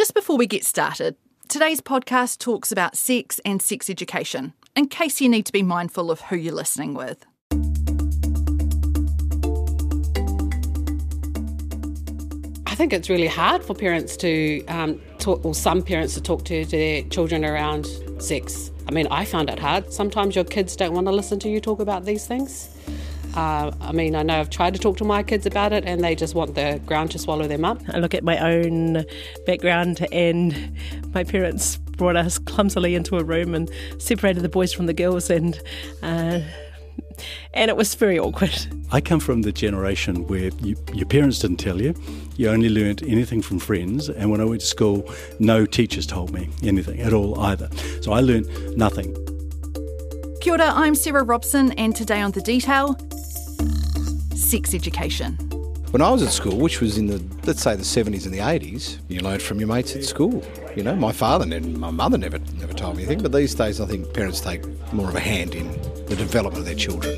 Just before we get started, today's podcast talks about sex and sex education, in case you need to be mindful of who you're listening with. I think it's really hard for parents to um, talk, or some parents to talk to, to their children around sex. I mean, I found it hard. Sometimes your kids don't want to listen to you talk about these things. Uh, I mean, I know I've tried to talk to my kids about it and they just want the ground to swallow them up. I look at my own background, and my parents brought us clumsily into a room and separated the boys from the girls, and uh, and it was very awkward. I come from the generation where you, your parents didn't tell you, you only learnt anything from friends, and when I went to school, no teachers told me anything at all either. So I learnt nothing. Kia ora, I'm Sarah Robson, and today on The Detail, sex education. When I was at school, which was in the, let's say, the 70s and the 80s, you learned from your mates at school. You know, my father and my mother never, never told me anything, but these days I think parents take more of a hand in the development of their children.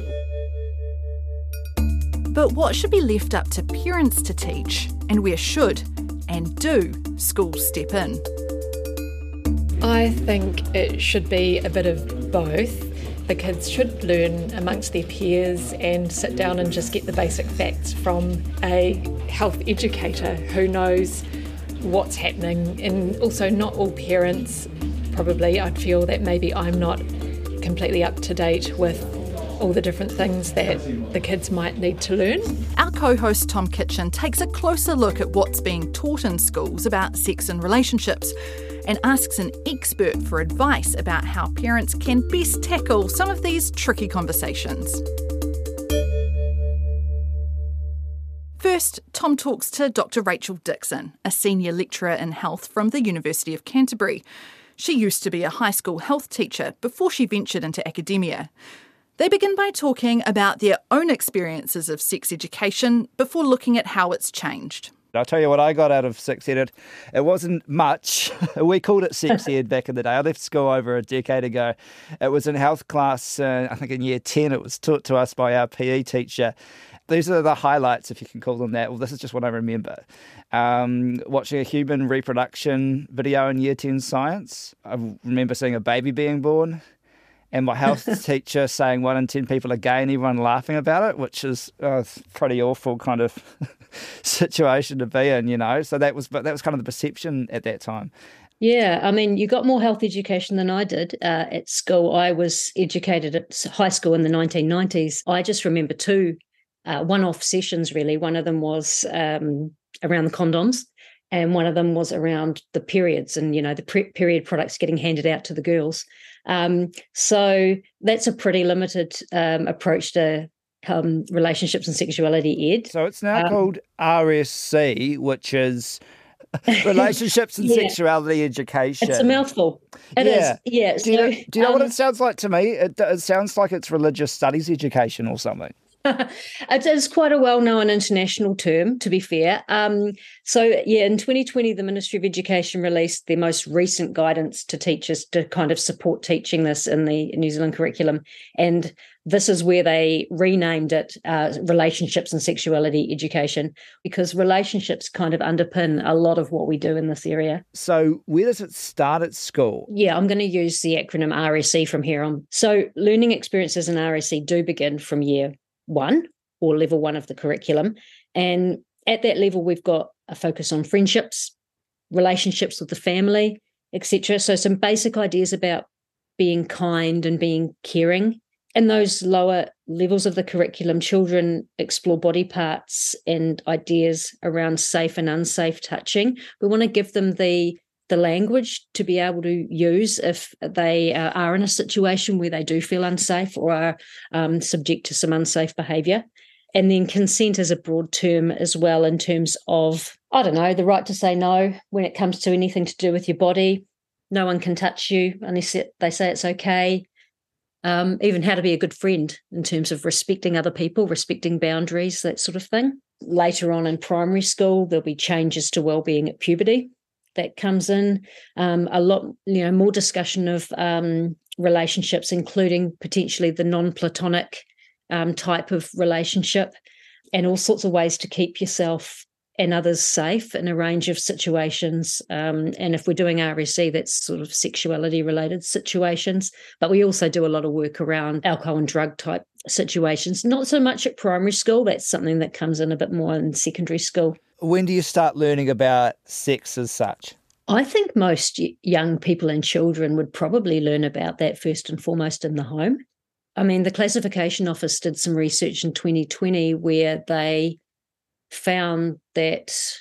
But what should be left up to parents to teach, and where should and do schools step in? I think it should be a bit of both. The kids should learn amongst their peers and sit down and just get the basic facts from a health educator who knows what's happening. And also, not all parents, probably, I'd feel that maybe I'm not completely up to date with all the different things that the kids might need to learn. Our co host Tom Kitchen takes a closer look at what's being taught in schools about sex and relationships and asks an expert for advice about how parents can best tackle some of these tricky conversations. First, Tom talks to Dr. Rachel Dixon, a senior lecturer in health from the University of Canterbury. She used to be a high school health teacher before she ventured into academia. They begin by talking about their own experiences of sex education before looking at how it's changed. I'll tell you what I got out of sex ed. It, wasn't much. we called it sex ed back in the day. I left school over a decade ago. It was in health class, uh, I think in year 10. It was taught to us by our PE teacher. These are the highlights, if you can call them that. Well, this is just what I remember. Um, watching a human reproduction video in year 10 science. I remember seeing a baby being born and my health teacher saying one in 10 people are gay and everyone laughing about it, which is uh, pretty awful kind of situation to be in, you know. So that was, but that was kind of the perception at that time. Yeah, I mean, you got more health education than I did uh, at school. I was educated at high school in the 1990s. I just remember two uh, one off sessions, really. One of them was um, around the condoms, and one of them was around the periods and, you know, the pre- period products getting handed out to the girls. Um, so that's a pretty limited um, approach to um, relationships and sexuality ed. So it's now um, called RSE, which is relationships and yeah. sexuality education. It's a mouthful. It yeah. Is. Yeah. Do you, know, do you know what um, it sounds like to me? It, it sounds like it's religious studies education or something. it is quite a well-known international term, to be fair. Um, so, yeah, in 2020, the Ministry of Education released their most recent guidance to teachers to kind of support teaching this in the New Zealand curriculum, and this is where they renamed it uh, relationships and sexuality education because relationships kind of underpin a lot of what we do in this area. So, where does it start at school? Yeah, I'm going to use the acronym RSE from here on. So, learning experiences in RSE do begin from year one or level one of the curriculum. And at that level, we've got a focus on friendships, relationships with the family, etc. So some basic ideas about being kind and being caring. In those lower levels of the curriculum, children explore body parts and ideas around safe and unsafe touching. We want to give them the the language to be able to use if they uh, are in a situation where they do feel unsafe or are um, subject to some unsafe behaviour. And then consent is a broad term as well, in terms of, I don't know, the right to say no when it comes to anything to do with your body. No one can touch you unless they say it's okay. Um, even how to be a good friend in terms of respecting other people, respecting boundaries, that sort of thing. Later on in primary school, there'll be changes to well-being at puberty that comes in, um, a lot, you know, more discussion of um, relationships, including potentially the non-platonic um, type of relationship, and all sorts of ways to keep yourself and others safe in a range of situations. Um, and if we're doing RSE, that's sort of sexuality related situations. But we also do a lot of work around alcohol and drug type situations, not so much at primary school. That's something that comes in a bit more in secondary school. When do you start learning about sex as such? I think most young people and children would probably learn about that first and foremost in the home. I mean, the Classification Office did some research in 2020 where they found that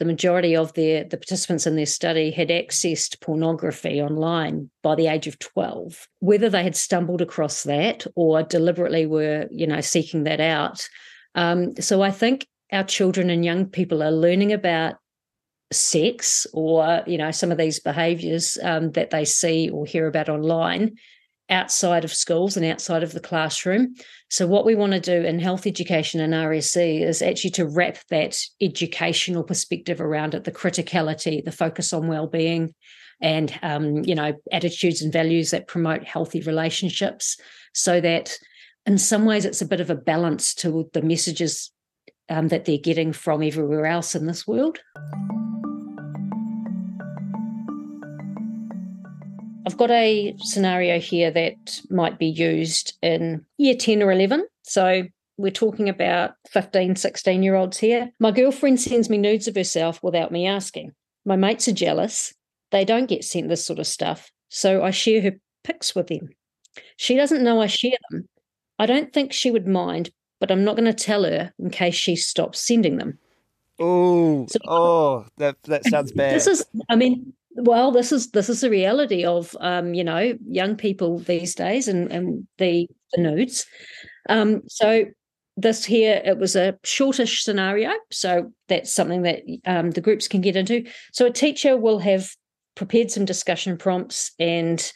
the majority of their the participants in their study had accessed pornography online by the age of 12 whether they had stumbled across that or deliberately were you know seeking that out um, so i think our children and young people are learning about sex or you know some of these behaviors um, that they see or hear about online outside of schools and outside of the classroom. So, what we want to do in health education and RSE is actually to wrap that educational perspective around it, the criticality, the focus on well-being, and um, you know attitudes and values that promote healthy relationships, so that in some ways it's a bit of a balance to the messages um, that they're getting from everywhere else in this world. I've got a scenario here that might be used in year 10 or 11. So we're talking about 15, 16 year olds here. My girlfriend sends me nudes of herself without me asking. My mates are jealous. They don't get sent this sort of stuff. So I share her pics with them. She doesn't know I share them. I don't think she would mind, but I'm not going to tell her in case she stops sending them. Oh, so, oh, that that sounds bad. This is, I mean, well, this is this is the reality of um, you know young people these days and and the, the nudes. Um, so this here it was a shortish scenario, so that's something that um, the groups can get into. So a teacher will have prepared some discussion prompts, and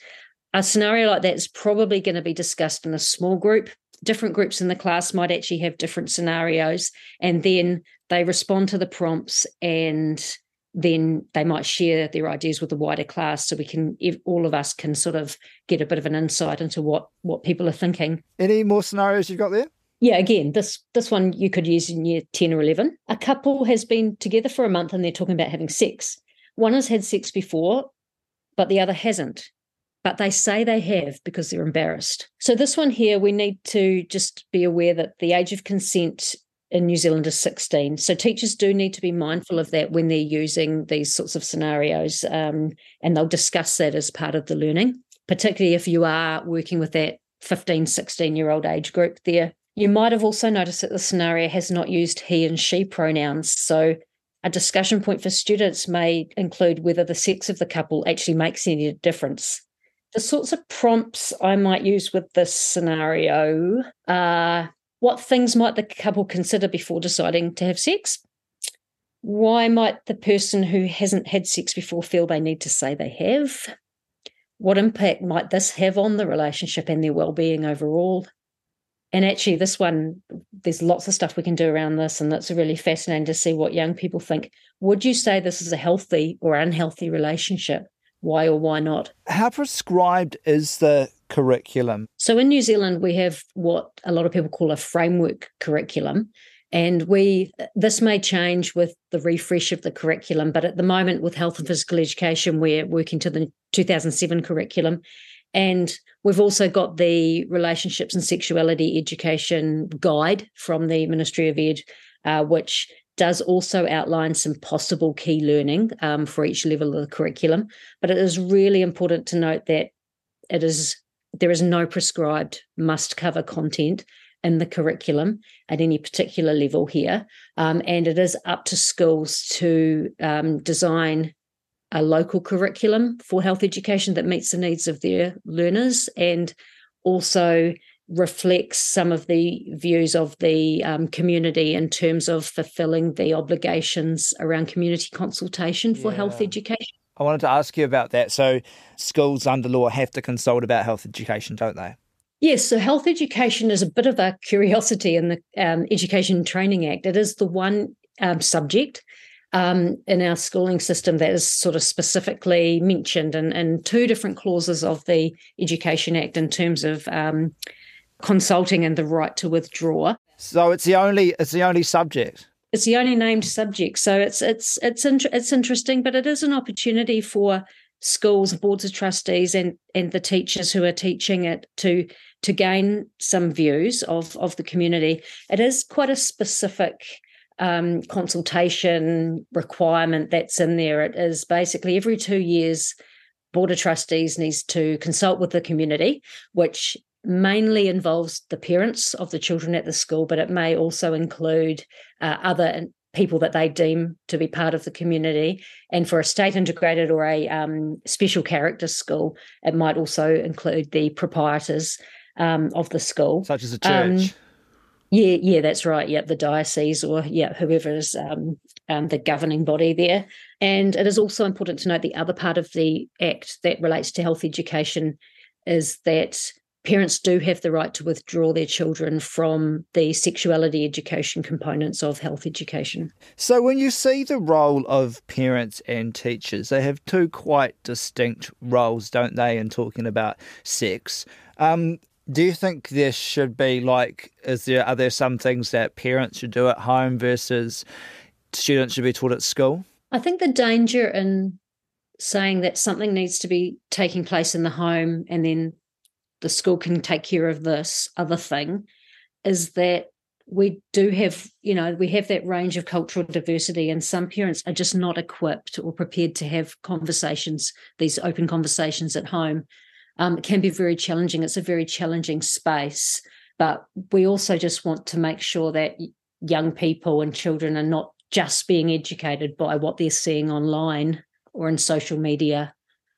a scenario like that is probably going to be discussed in a small group. Different groups in the class might actually have different scenarios, and then they respond to the prompts and then they might share their ideas with the wider class so we can if all of us can sort of get a bit of an insight into what what people are thinking. Any more scenarios you've got there? Yeah again this this one you could use in year 10 or 11 a couple has been together for a month and they're talking about having sex. One has had sex before but the other hasn't but they say they have because they're embarrassed so this one here we need to just be aware that the age of consent in New Zealand is 16. So teachers do need to be mindful of that when they're using these sorts of scenarios. Um, and they'll discuss that as part of the learning, particularly if you are working with that 15, 16 year old age group there. You might have also noticed that the scenario has not used he and she pronouns. So a discussion point for students may include whether the sex of the couple actually makes any difference. The sorts of prompts I might use with this scenario are what things might the couple consider before deciding to have sex? Why might the person who hasn't had sex before feel they need to say they have? What impact might this have on the relationship and their well-being overall? And actually, this one, there's lots of stuff we can do around this, and that's really fascinating to see what young people think. Would you say this is a healthy or unhealthy relationship? Why or why not? How prescribed is the curriculum? So in New Zealand, we have what a lot of people call a framework curriculum. And we this may change with the refresh of the curriculum, but at the moment with health and physical education, we're working to the 2007 curriculum. And we've also got the relationships and sexuality education guide from the Ministry of Ed, uh, which does also outline some possible key learning um, for each level of the curriculum. But it is really important to note that it is there is no prescribed must cover content in the curriculum at any particular level here. Um, and it is up to schools to um, design a local curriculum for health education that meets the needs of their learners and also reflects some of the views of the um, community in terms of fulfilling the obligations around community consultation for yeah. health education. I wanted to ask you about that. So, schools under law have to consult about health education, don't they? Yes, so health education is a bit of a curiosity in the um, Education Training Act. It is the one um, subject um, in our schooling system that is sort of specifically mentioned in, in, two different clauses of the Education Act in terms of um, consulting and the right to withdraw. So it's the only it's the only subject. it's the only named subject. So it's it's it's it's interesting, but it is an opportunity for schools, boards of trustees, and and the teachers who are teaching it to to gain some views of of the community. It is quite a specific um, consultation requirement that's in there. It is basically every two years, board of trustees needs to consult with the community, which mainly involves the parents of the children at the school, but it may also include uh, other people that they deem to be part of the community. And for a state integrated or a um, special character school, it might also include the proprietors um, of the school, such as a um, church. Um, yeah, yeah, that's right. Yeah, the diocese or yeah, whoever is um, um, the governing body there. And it is also important to note the other part of the act that relates to health education is that parents do have the right to withdraw their children from the sexuality education components of health education. So, when you see the role of parents and teachers, they have two quite distinct roles, don't they, in talking about sex? Um, do you think there should be like, is there are there some things that parents should do at home versus students should be taught at school? I think the danger in saying that something needs to be taking place in the home and then the school can take care of this other thing is that we do have, you know, we have that range of cultural diversity, and some parents are just not equipped or prepared to have conversations, these open conversations at home. Um, it can be very challenging. It's a very challenging space, but we also just want to make sure that young people and children are not just being educated by what they're seeing online or in social media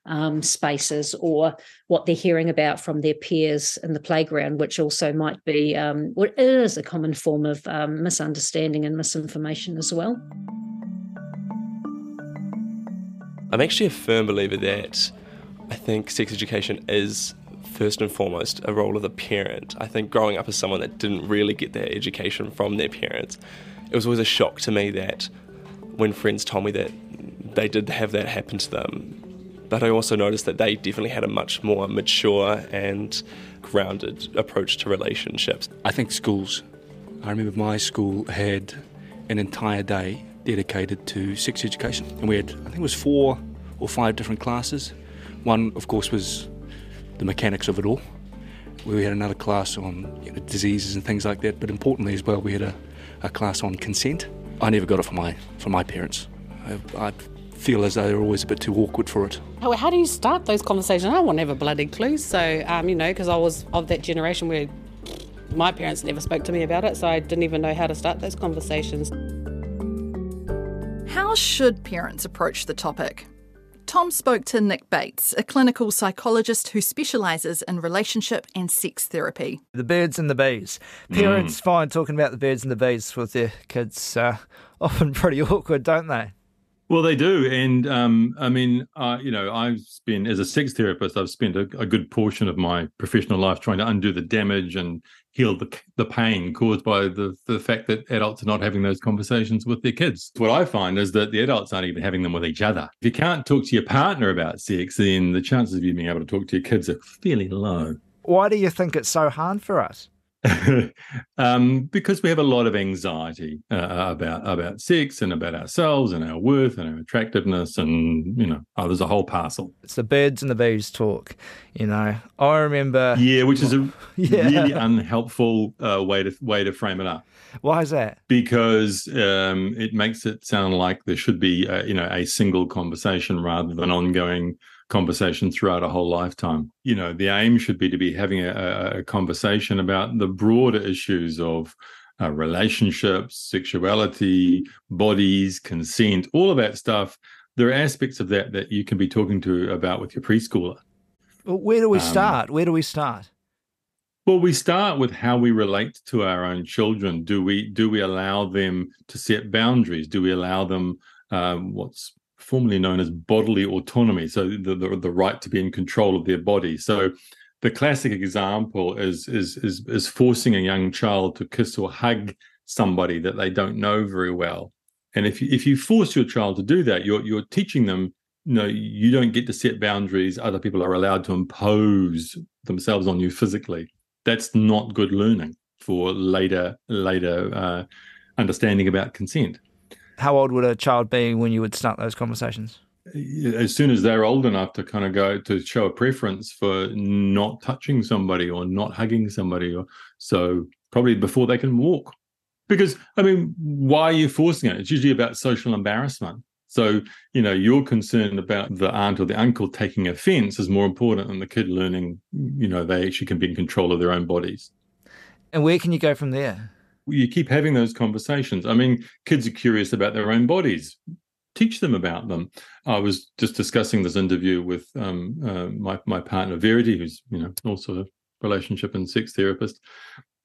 um, spaces or what they're hearing about from their peers in the playground, which also might be, um, it is a common form of um, misunderstanding and misinformation as well. I'm actually a firm believer that I think sex education is first and foremost a role of the parent. I think growing up as someone that didn't really get their education from their parents, it was always a shock to me that when friends told me that they did have that happen to them, but I also noticed that they definitely had a much more mature and grounded approach to relationships. I think schools, I remember my school had an entire day dedicated to sex education, and we had, I think it was four or five different classes. One, of course, was the mechanics of it all. We had another class on you know, diseases and things like that, but importantly as well, we had a, a class on consent. I never got it from my from my parents. I, I feel as though they're always a bit too awkward for it. How, how do you start those conversations? I want to have a bloody clue. So, um, you know, because I was of that generation where my parents never spoke to me about it, so I didn't even know how to start those conversations. How should parents approach the topic? Tom spoke to Nick Bates, a clinical psychologist who specialises in relationship and sex therapy. The birds and the bees. Parents mm. find talking about the birds and the bees with their kids uh, often pretty awkward, don't they? Well, they do, and um, I mean, uh, you know, I've been as a sex therapist. I've spent a, a, good portion of my professional life trying to undo the damage and heal the the pain caused by the the fact that adults are not having those conversations with their kids. What I find is that the adults aren't even having them with each other. If you can't talk to your partner about sex, then the chances of you being able to talk to your kids are fairly low. Why do you think it's so hard for us? um, because we have a lot of anxiety uh, about about sex and about ourselves and our worth and our attractiveness and you know oh, there's a whole parcel. It's the birds and the bees talk. You know, I remember. Yeah, which is a yeah. really unhelpful uh, way to way to frame it up. Why is that? Because um, it makes it sound like there should be a, you know a single conversation rather than ongoing conversation throughout a whole lifetime. You know, the aim should be to be having a, a conversation about the broader issues of uh, relationships, sexuality, bodies, consent, all of that stuff. There are aspects of that that you can be talking to about with your preschooler. Well, where do we um, start? Where do we start? Well, we start with how we relate to our own children. Do we do we allow them to set boundaries? Do we allow them um, what's formerly known as bodily autonomy, so the, the, the right to be in control of their body. So the classic example is is is is forcing a young child to kiss or hug somebody that they don't know very well. And if you, if you force your child to do that, you're you're teaching them. You know, you don't get to set boundaries. Other people are allowed to impose themselves on you physically. That's not good learning for later later uh, understanding about consent. How old would a child be when you would start those conversations? As soon as they're old enough to kind of go to show a preference for not touching somebody or not hugging somebody, or so probably before they can walk. Because I mean, why are you forcing it? It's usually about social embarrassment. So, you know, your concern about the aunt or the uncle taking offense is more important than the kid learning, you know, they actually can be in control of their own bodies. And where can you go from there? You keep having those conversations. I mean, kids are curious about their own bodies. Teach them about them. I was just discussing this interview with um, uh, my my partner Verity, who's you know also a relationship and sex therapist,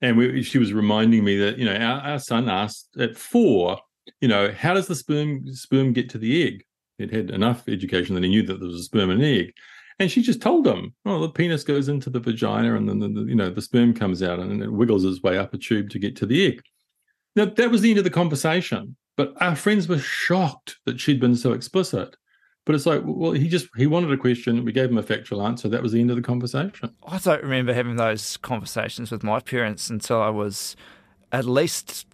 and we, she was reminding me that you know our, our son asked at four you know, how does the sperm sperm get to the egg? It had enough education that he knew that there was a sperm and an egg. And she just told him, "Oh, the penis goes into the vagina, and then the, the, you know the sperm comes out, and it wiggles its way up a tube to get to the egg." Now that was the end of the conversation. But our friends were shocked that she'd been so explicit. But it's like, well, he just he wanted a question. We gave him a factual answer. That was the end of the conversation. I don't remember having those conversations with my parents until I was at least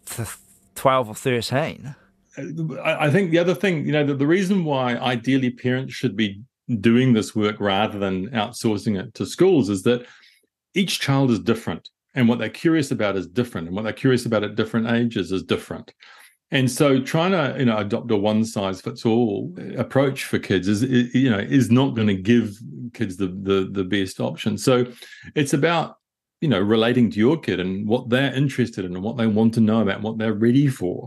12 or 13. Uh, I think the other thing, you know, the, the reason why ideally parents should be doing this work rather than outsourcing it to schools is that each child is different and what they're curious about is different and what they're curious about at different ages is different. And so trying to you know adopt a one size fits all approach for kids is you know is not going to give kids the, the the best option. So it's about you know relating to your kid and what they're interested in and what they want to know about and what they're ready for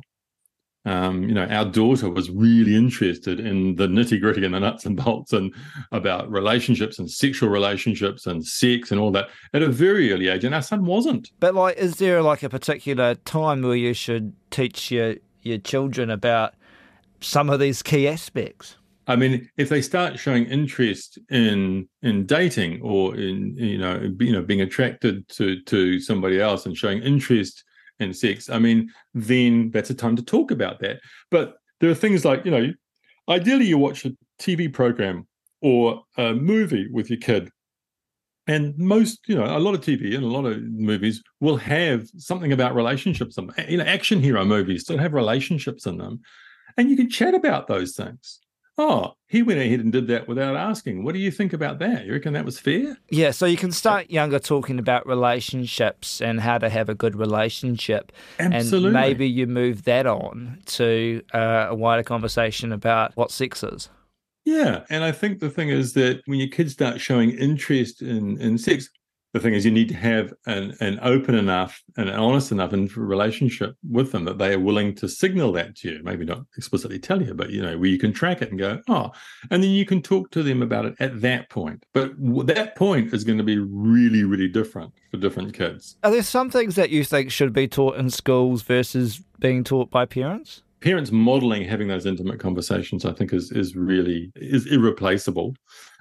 um, you know our daughter was really interested in the nitty gritty and the nuts and bolts and about relationships and sexual relationships and sex and all that at a very early age and our son wasn't. But like is there like a particular time where you should teach your your children about some of these key aspects? I mean, if they start showing interest in in dating or in you know you know being attracted to to somebody else and showing interest in sex, I mean, then that's a time to talk about that. But there are things like you know, ideally you watch a TV program or a movie with your kid, and most you know a lot of TV and a lot of movies will have something about relationships. You know, action hero movies still have relationships in them, and you can chat about those things Oh, he went ahead and did that without asking. What do you think about that? You reckon that was fair? Yeah, so you can start younger talking about relationships and how to have a good relationship. Absolutely. And maybe you move that on to uh, a wider conversation about what sex is. Yeah, and I think the thing is that when your kids start showing interest in, in sex, the thing is you need to have an, an open enough and honest enough relationship with them that they are willing to signal that to you. Maybe not explicitly tell you but you know where you can track it and go oh and then you can talk to them about it at that point. But that point is going to be really really different for different kids. Are there some things that you think should be taught in schools versus being taught by parents parents modeling having those intimate conversations i think is is really is irreplaceable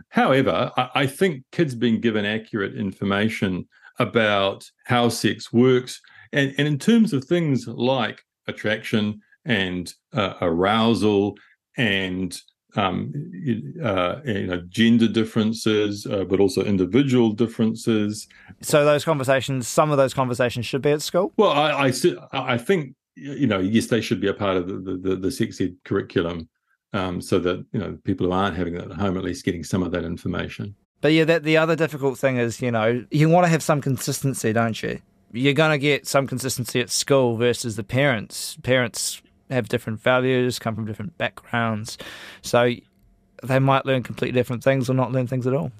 however I, I, think kids being given accurate information about how sex works and, and in terms of things like attraction and uh, arousal and um, uh, you know, gender differences, uh, but also individual differences. So those conversations, some of those conversations should be at school. Well, I, I, I think you know, yes, they should be a part of the the, the sex ed curriculum, um, so that you know people who aren't having that at home at least getting some of that information. But yeah, that the other difficult thing is, you know, you want to have some consistency, don't you? You're going to get some consistency at school versus the parents. Parents have different values, come from different backgrounds, so they might learn completely different things or not learn things at all.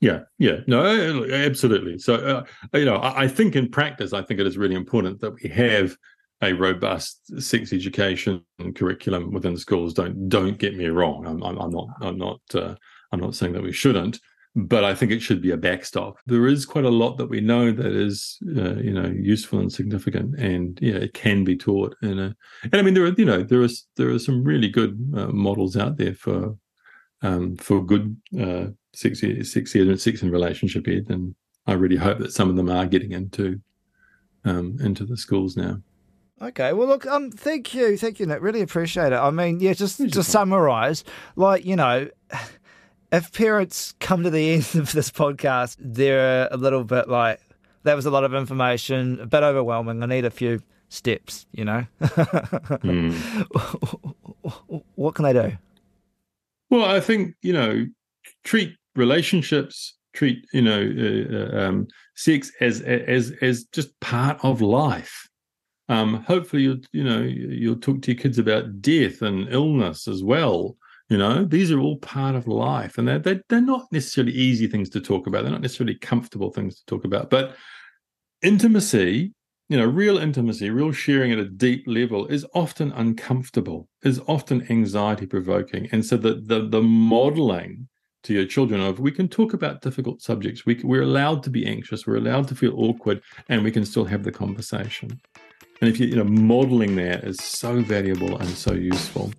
Yeah, yeah, no, absolutely. So, uh, you know, I, I think in practice, I think it is really important that we have a robust sex education curriculum within schools. Don't don't get me wrong. I'm, I'm, I'm not I'm not uh, I'm not saying that we shouldn't, but I think it should be a backstop. There is quite a lot that we know that is uh, you know useful and significant, and yeah, it can be taught in a. And I mean, there are you know there is there are some really good uh, models out there for um, for good uh, sex sex and sex and relationship ed, and I really hope that some of them are getting into um, into the schools now. Okay, well, look, um, thank you, thank you, Nick. Really appreciate it. I mean, yeah, just to summarise, like you know, if parents come to the end of this podcast, they're a little bit like that was a lot of information, a bit overwhelming. I need a few steps, you know? mm. what can they do? Well, I think, you know, treat relationships, treat, you know, uh, uh um, sex as, as, as just part of life. Um, hopefully, you'll, you know, you'll talk to your kids about death and illness as well. You know, these are all part of life, and they're, they're, they're not necessarily easy things to talk about. They're not necessarily comfortable things to talk about. But intimacy, you know, real intimacy, real sharing at a deep level is often uncomfortable, is often anxiety provoking. And so the, the, the modeling to your children of we can talk about difficult subjects, we, we're allowed to be anxious, we're allowed to feel awkward, and we can still have the conversation. And if you, you know, modeling that is so valuable and so useful.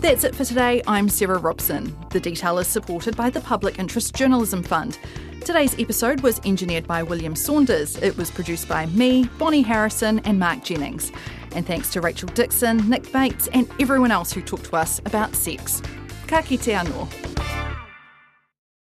That's it for today. I'm Sarah Robson. The detail is supported by the Public Interest Journalism Fund. Today's episode was engineered by William Saunders. It was produced by me, Bonnie Harrison, and Mark Jennings. And thanks to Rachel Dixon, Nick Bates, and everyone else who talked to us about sex. Ka kite anō.